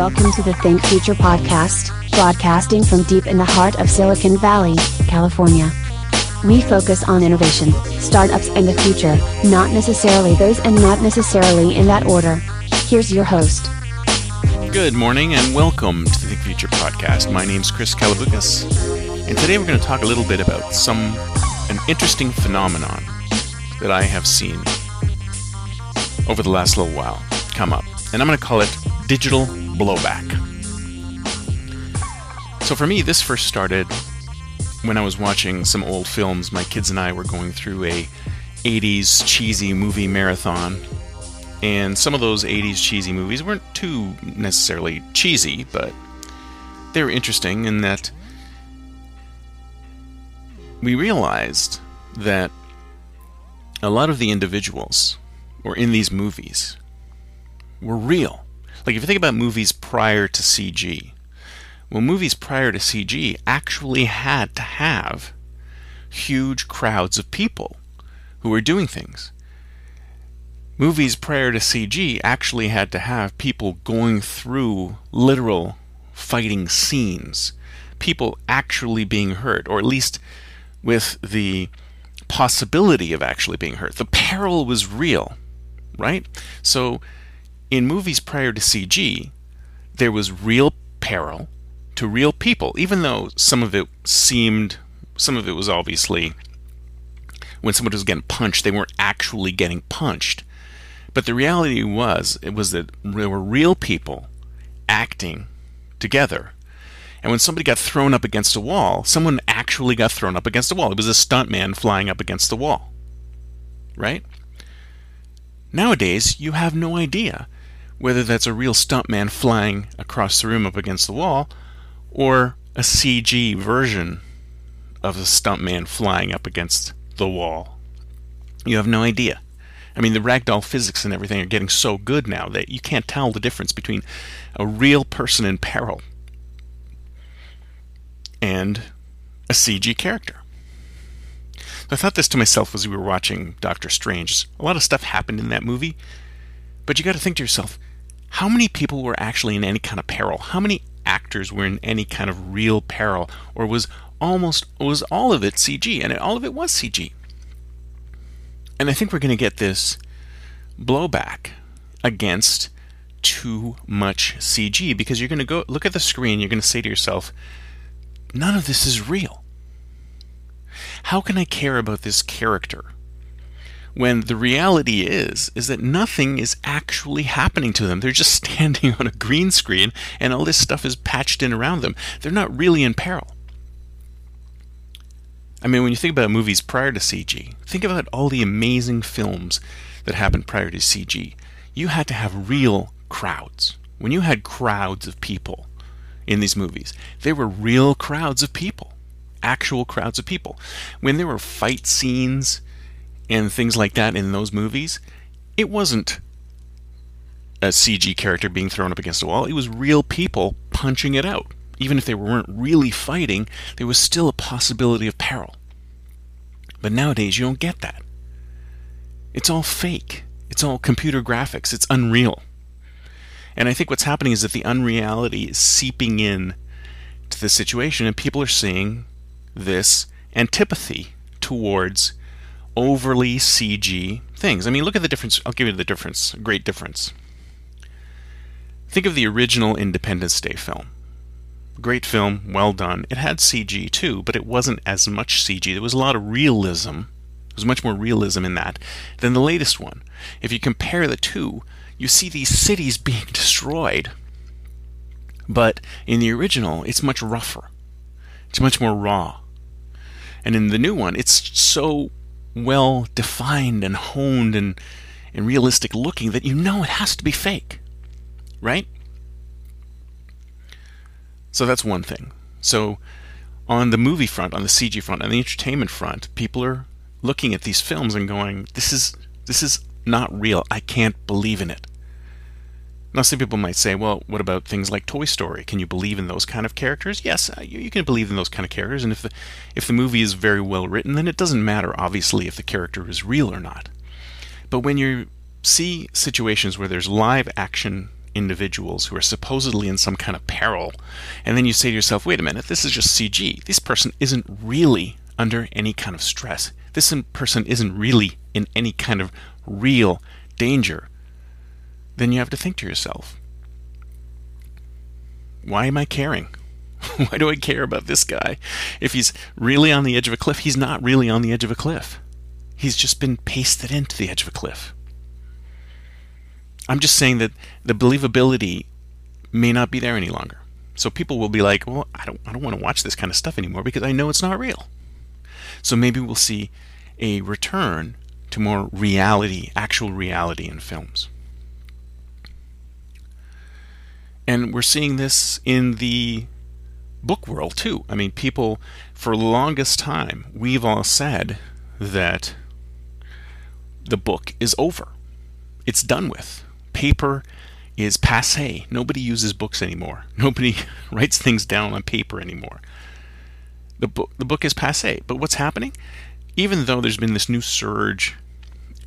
Welcome to the Think Future podcast, broadcasting from deep in the heart of Silicon Valley, California. We focus on innovation, startups, and the future, not necessarily those and not necessarily in that order. Here's your host. Good morning and welcome to the Think Future podcast. My name's Chris Kalaboukis, and today we're going to talk a little bit about some an interesting phenomenon that I have seen over the last little while come up, and I'm going to call it digital blowback. So for me, this first started when I was watching some old films. My kids and I were going through a 80s cheesy movie marathon. And some of those 80s cheesy movies weren't too necessarily cheesy, but they were interesting in that we realized that a lot of the individuals were in these movies were real. Like if you think about movies prior to CG, well, movies prior to CG actually had to have huge crowds of people who were doing things. Movies prior to CG actually had to have people going through literal fighting scenes, people actually being hurt, or at least with the possibility of actually being hurt. The peril was real, right? So in movies prior to CG, there was real peril to real people, even though some of it seemed, some of it was obviously when someone was getting punched, they weren't actually getting punched. But the reality was, it was that there were real people acting together. And when somebody got thrown up against a wall, someone actually got thrown up against a wall. It was a stuntman flying up against the wall. Right? Nowadays, you have no idea whether that's a real stuntman flying across the room up against the wall or a CG version of a stuntman flying up against the wall. You have no idea. I mean, the ragdoll physics and everything are getting so good now that you can't tell the difference between a real person in peril and a CG character. I thought this to myself as we were watching Doctor Strange. A lot of stuff happened in that movie, but you got to think to yourself, how many people were actually in any kind of peril? How many actors were in any kind of real peril? Or was almost was all of it CG? And all of it was CG. And I think we're going to get this blowback against too much CG because you're going to go look at the screen, you're going to say to yourself, none of this is real. How can I care about this character when the reality is is that nothing is actually happening to them. They're just standing on a green screen and all this stuff is patched in around them. They're not really in peril. I mean, when you think about movies prior to CG, think about all the amazing films that happened prior to CG. You had to have real crowds. When you had crowds of people in these movies, they were real crowds of people, actual crowds of people. When there were fight scenes and things like that in those movies, it wasn't a CG character being thrown up against a wall. It was real people punching it out. Even if they weren't really fighting, there was still a possibility of peril. But nowadays, you don't get that. It's all fake. It's all computer graphics. It's unreal. And I think what's happening is that the unreality is seeping in to the situation, and people are seeing this antipathy towards overly CG things. I mean, look at the difference. I'll give you the difference, great difference. Think of the original Independence Day film. Great film, well done. It had CG too, but it wasn't as much CG. There was a lot of realism. There was much more realism in that than the latest one. If you compare the two, you see these cities being destroyed. But in the original, it's much rougher. It's much more raw. And in the new one, it's so well defined and honed and, and realistic looking that you know it has to be fake. Right? So that's one thing. So on the movie front, on the CG front, on the entertainment front, people are looking at these films and going, "This is this is not real. I can't believe in it." Now, some people might say, "Well, what about things like Toy Story? Can you believe in those kind of characters?" Yes, uh, you, you can believe in those kind of characters, and if the if the movie is very well written, then it doesn't matter, obviously, if the character is real or not. But when you see situations where there's live action individuals who are supposedly in some kind of peril, and then you say to yourself, wait a minute, this is just CG. This person isn't really under any kind of stress. This person isn't really in any kind of real danger. Then you have to think to yourself, why am I caring? why do I care about this guy? If he's really on the edge of a cliff, he's not really on the edge of a cliff. He's just been pasted into the edge of a cliff. I'm just saying that the believability may not be there any longer. So people will be like, "Well, I don't I don't want to watch this kind of stuff anymore because I know it's not real." So maybe we'll see a return to more reality, actual reality in films. And we're seeing this in the book world too. I mean, people for the longest time, we've all said that the book is over. It's done with paper is passe. Nobody uses books anymore. Nobody writes things down on paper anymore. The book, the book is passe. But what's happening? Even though there's been this new surge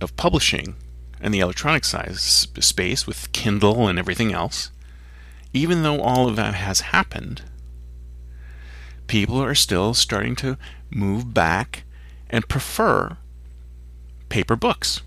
of publishing in the electronic size space with Kindle and everything else, even though all of that has happened, people are still starting to move back and prefer paper books.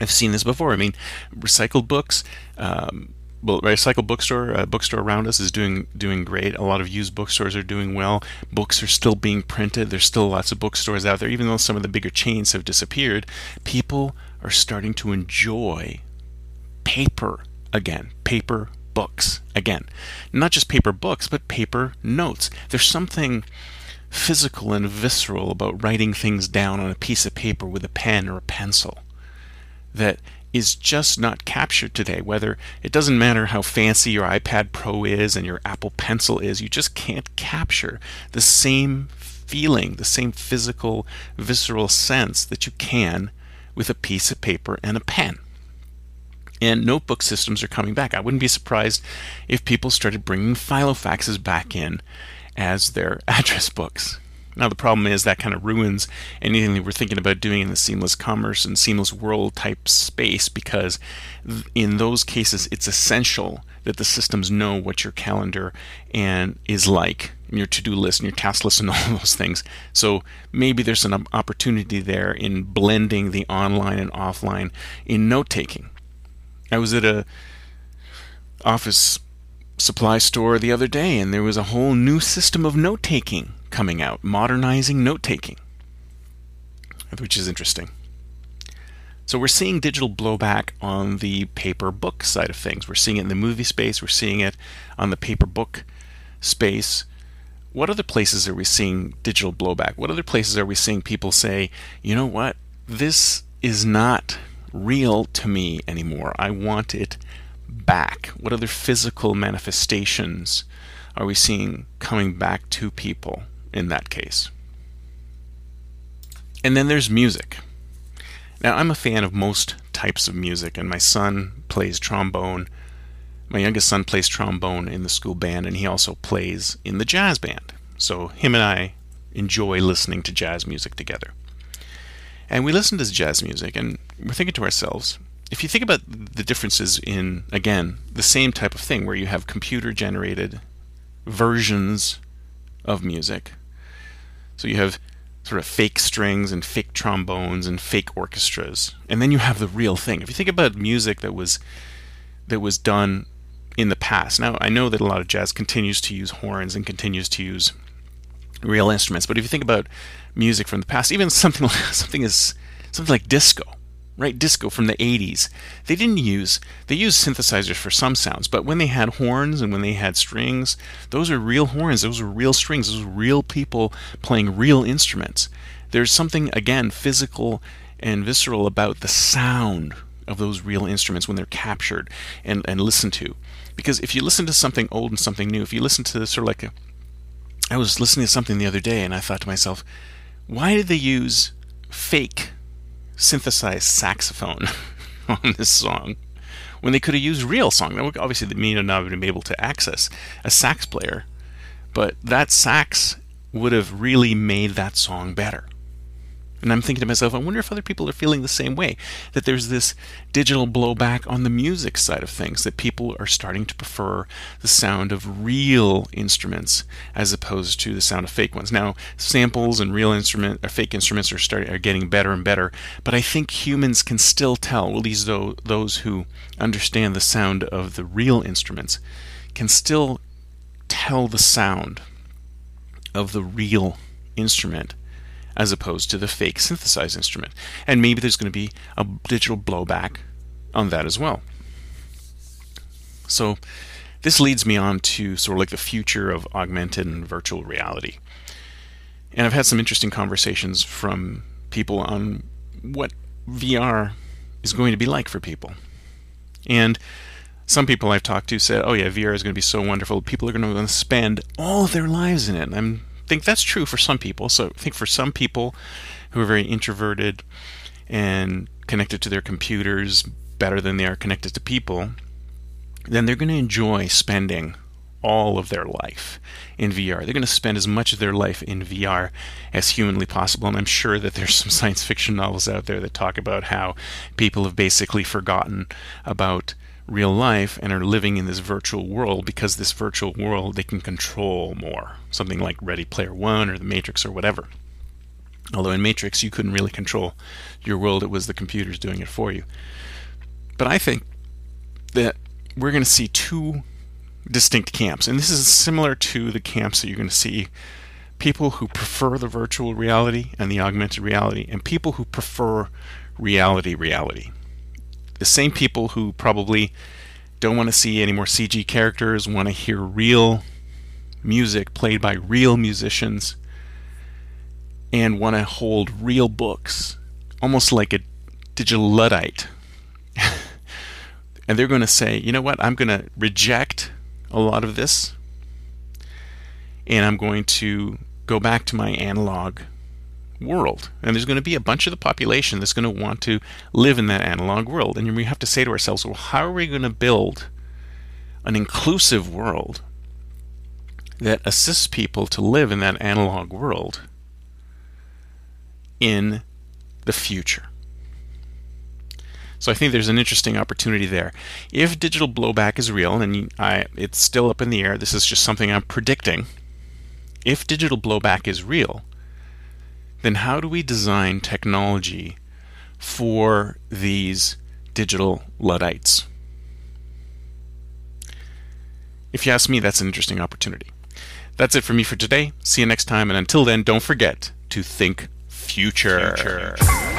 I've seen this before. I mean, recycled books. Um, well, recycled bookstore uh, bookstore around us is doing doing great. A lot of used bookstores are doing well. Books are still being printed. There's still lots of bookstores out there, even though some of the bigger chains have disappeared. People are starting to enjoy paper again. Paper books again. Not just paper books, but paper notes. There's something physical and visceral about writing things down on a piece of paper with a pen or a pencil that is just not captured today. Whether it doesn't matter how fancy your iPad Pro is and your Apple Pencil is, you just can't capture the same feeling, the same physical, visceral sense that you can with a piece of paper and a pen. And notebook systems are coming back. I wouldn't be surprised if people started bringing filofaxes back in as their address books. Now, the problem is that kind of ruins anything that we're thinking about doing in the seamless commerce and seamless world type space because in those cases, it's essential that the systems know what your calendar and is like, and your to-do list and your task list and all those things. So maybe there's an opportunity there in blending the online and offline in note taking. I was at a office supply store the other day and there was a whole new system of note taking coming out, modernizing note taking, which is interesting. So we're seeing digital blowback on the paper book side of things. We're seeing it in the movie space, we're seeing it on the paper book space. What other places are we seeing digital blowback? What other places are we seeing people say, you know what, this is not real to me anymore. I want it back. What other physical manifestations are we seeing coming back to people? in that case. And then there's music. Now, I'm a fan of most types of music, and my son plays trombone. My youngest son plays trombone in the school band, and he also plays in the jazz band. So, him and I enjoy listening to jazz music together. And we listen to jazz music, and we're thinking to ourselves, if you think about the differences in, again, the same type of thing where you have computer generated versions of music so you have sort of fake strings and fake trombones and fake orchestras, and then you have the real thing. If you think about music that was that was done in the past. Now I know that a lot of jazz continues to use horns and continues to use real instruments, but if you think about music from the past, even something like, something is something like disco, right? Disco from the 80s. They didn't use, they used synthesizers for some sounds, but when they had horns and when they had strings, those are real horns, those are real strings, those are real people playing real instruments. There's something, again, physical and visceral about the sound of those real instruments when they're captured and, and listened to. Because if you listen to something old and something new, if you listen to sort of like a, I was listening to something the other day and I thought to myself, why did they use fake synthesized saxophone on this song when they could have used real song. Now, obviously, they may not have been able to access a sax player, but that sax would have really made that song better. And I'm thinking to myself, I wonder if other people are feeling the same way. That there's this digital blowback on the music side of things, that people are starting to prefer the sound of real instruments as opposed to the sound of fake ones. Now, samples and real instrument or fake instruments are starting are getting better and better, but I think humans can still tell, at least those who understand the sound of the real instruments, can still tell the sound of the real instrument as opposed to the fake synthesized instrument. And maybe there's going to be a digital blowback on that as well. So this leads me on to sort of like the future of augmented and virtual reality. And I've had some interesting conversations from people on what VR is going to be like for people. And some people I've talked to said, "Oh yeah, VR is going to be so wonderful. People are going to spend all their lives in it." And I'm think that's true for some people. So I think for some people who are very introverted and connected to their computers better than they are connected to people, then they're going to enjoy spending all of their life in VR. They're going to spend as much of their life in VR as humanly possible. And I'm sure that there's some science fiction novels out there that talk about how people have basically forgotten about real life and are living in this virtual world because this virtual world they can control more. Something like Ready Player One or The Matrix or whatever. Although in Matrix you couldn't really control your world, it was the computers doing it for you. But I think that we're going to see two distinct camps, and this is similar to the camps that you're going to see people who prefer the virtual reality and the augmented reality, and people who prefer reality reality the same people who probably don't want to see any more CG characters, want to hear real music played by real musicians, and want to hold real books, almost like a digital Luddite. and they're going to say, you know what, I'm going to reject a lot of this, and I'm going to go back to my analog world. And there's going to be a bunch of the population that's going to want to live in that analog world. And we have to say to ourselves, well, how are we going to build an inclusive world that assists people to live in that analog world in the future? So I think there's an interesting opportunity there. If digital blowback is real, and I, it's still up in the air, this is just something I'm predicting. If digital blowback is real, then how do we design technology for these digital Luddites? If you ask me, that's an interesting opportunity. That's it for me for today. See you next time, and until then, don't forget to think future. future.